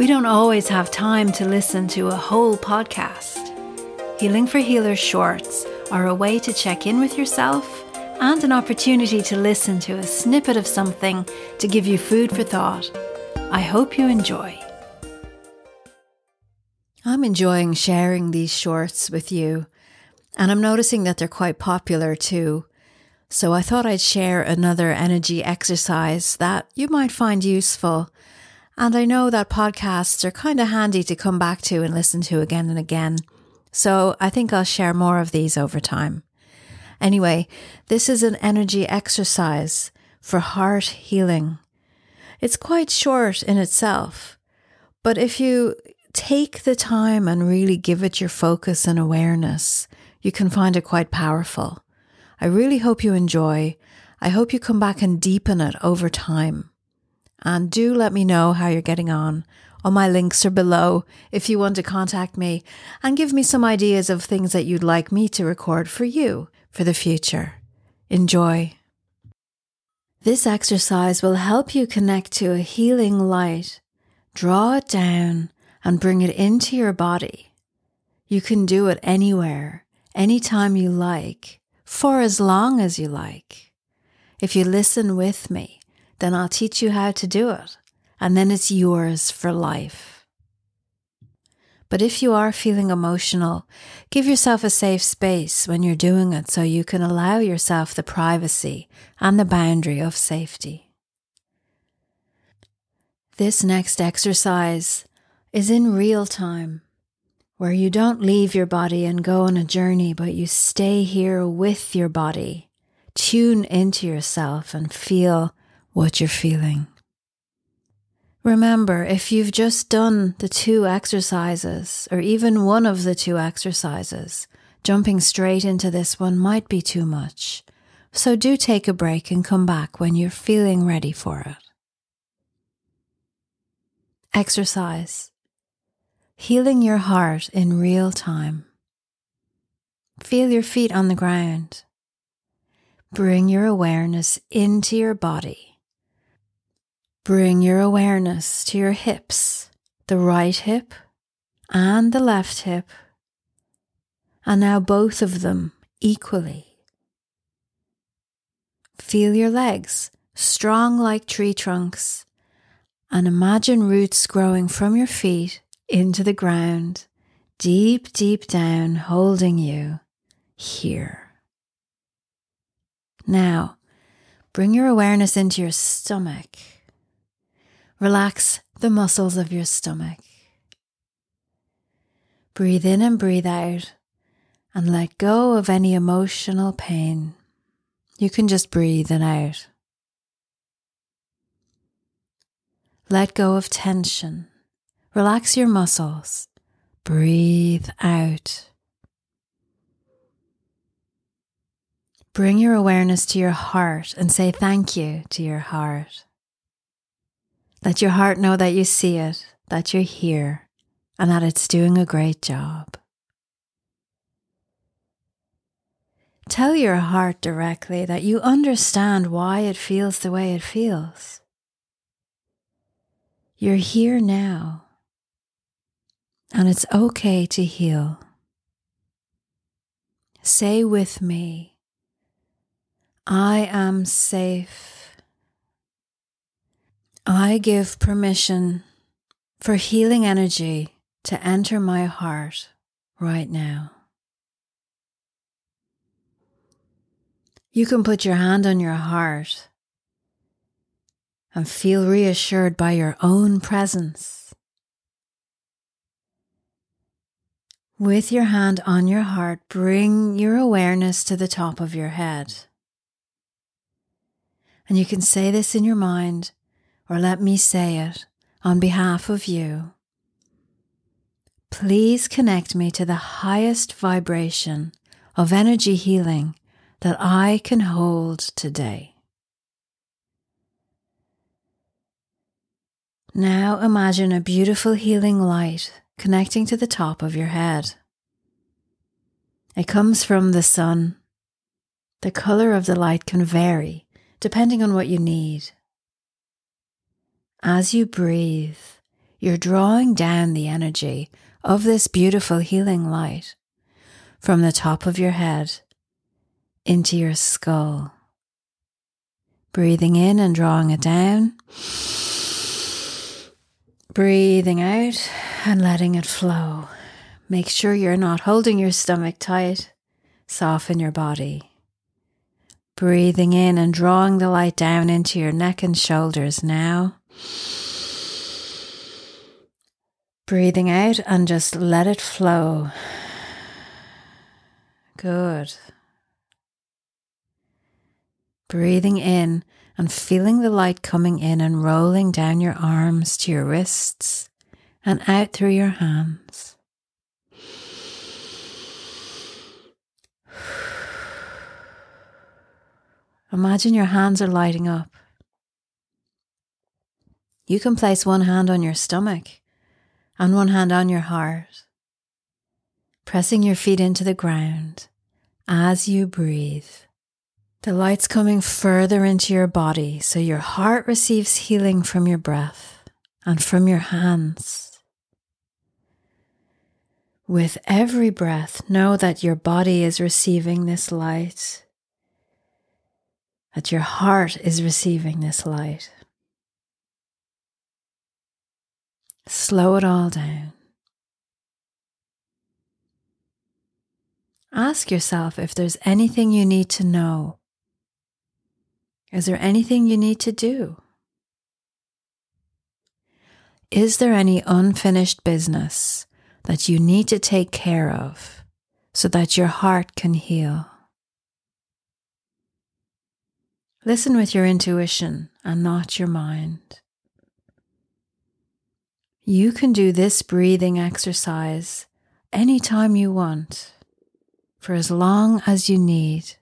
We don't always have time to listen to a whole podcast. Healing for Healers shorts are a way to check in with yourself and an opportunity to listen to a snippet of something to give you food for thought. I hope you enjoy. I'm enjoying sharing these shorts with you, and I'm noticing that they're quite popular too. So I thought I'd share another energy exercise that you might find useful. And I know that podcasts are kind of handy to come back to and listen to again and again. So I think I'll share more of these over time. Anyway, this is an energy exercise for heart healing. It's quite short in itself, but if you take the time and really give it your focus and awareness, you can find it quite powerful. I really hope you enjoy. I hope you come back and deepen it over time. And do let me know how you're getting on. All my links are below if you want to contact me and give me some ideas of things that you'd like me to record for you for the future. Enjoy. This exercise will help you connect to a healing light. Draw it down and bring it into your body. You can do it anywhere, anytime you like, for as long as you like. If you listen with me, then I'll teach you how to do it, and then it's yours for life. But if you are feeling emotional, give yourself a safe space when you're doing it so you can allow yourself the privacy and the boundary of safety. This next exercise is in real time, where you don't leave your body and go on a journey, but you stay here with your body. Tune into yourself and feel what you're feeling. Remember, if you've just done the two exercises, or even one of the two exercises, jumping straight into this one might be too much. So do take a break and come back when you're feeling ready for it. Exercise. Healing your heart in real time. Feel your feet on the ground. Bring your awareness into your body Bring your awareness to your hips, the right hip and the left hip, and now both of them equally. Feel your legs strong like tree trunks, and imagine roots growing from your feet into the ground, deep, deep down, holding you here. Now, bring your awareness into your stomach Relax the muscles of your stomach. Breathe in and breathe out and let go of any emotional pain. You can just breathe in out. Let go of tension. Relax your muscles. Breathe out. Bring your awareness to your heart and say thank you to your heart. Let your heart know that you see it, that you're here, and that it's doing a great job. Tell your heart directly that you understand why it feels the way it feels. You're here now, and it's okay to heal. Say with me, I am safe. I give permission for healing energy to enter my heart right now. You can put your hand on your heart and feel reassured by your own presence. With your hand on your heart, bring your awareness to the top of your head. And you can say this in your mind or let me say it on behalf of you. Please connect me to the highest vibration of energy healing that I can hold today. Now imagine a beautiful healing light connecting to the top of your head. It comes from the sun. The color of the light can vary depending on what you need. As you breathe, you're drawing down the energy of this beautiful healing light from the top of your head into your skull. Breathing in and drawing it down. Breathing out and letting it flow. Make sure you're not holding your stomach tight. Soften your body. Breathing in and drawing the light down into your neck and shoulders now. Breathing out and just let it flow. Good. Breathing in and feeling the light coming in and rolling down your arms to your wrists and out through your hands. Imagine your hands are lighting up. You can place one hand on your stomach and one hand on your heart, pressing your feet into the ground as you breathe. The light's coming further into your body so your heart receives healing from your breath and from your hands. With every breath, know that your body is receiving this light, that your heart is receiving this light. Slow it all down. Ask yourself if there's anything you need to know is there anything you need to do? Is there any unfinished business that you need to take care of so that your heart can heal? Listen with your intuition and not your mind. You can do this breathing exercise anytime you want, for as long as you need.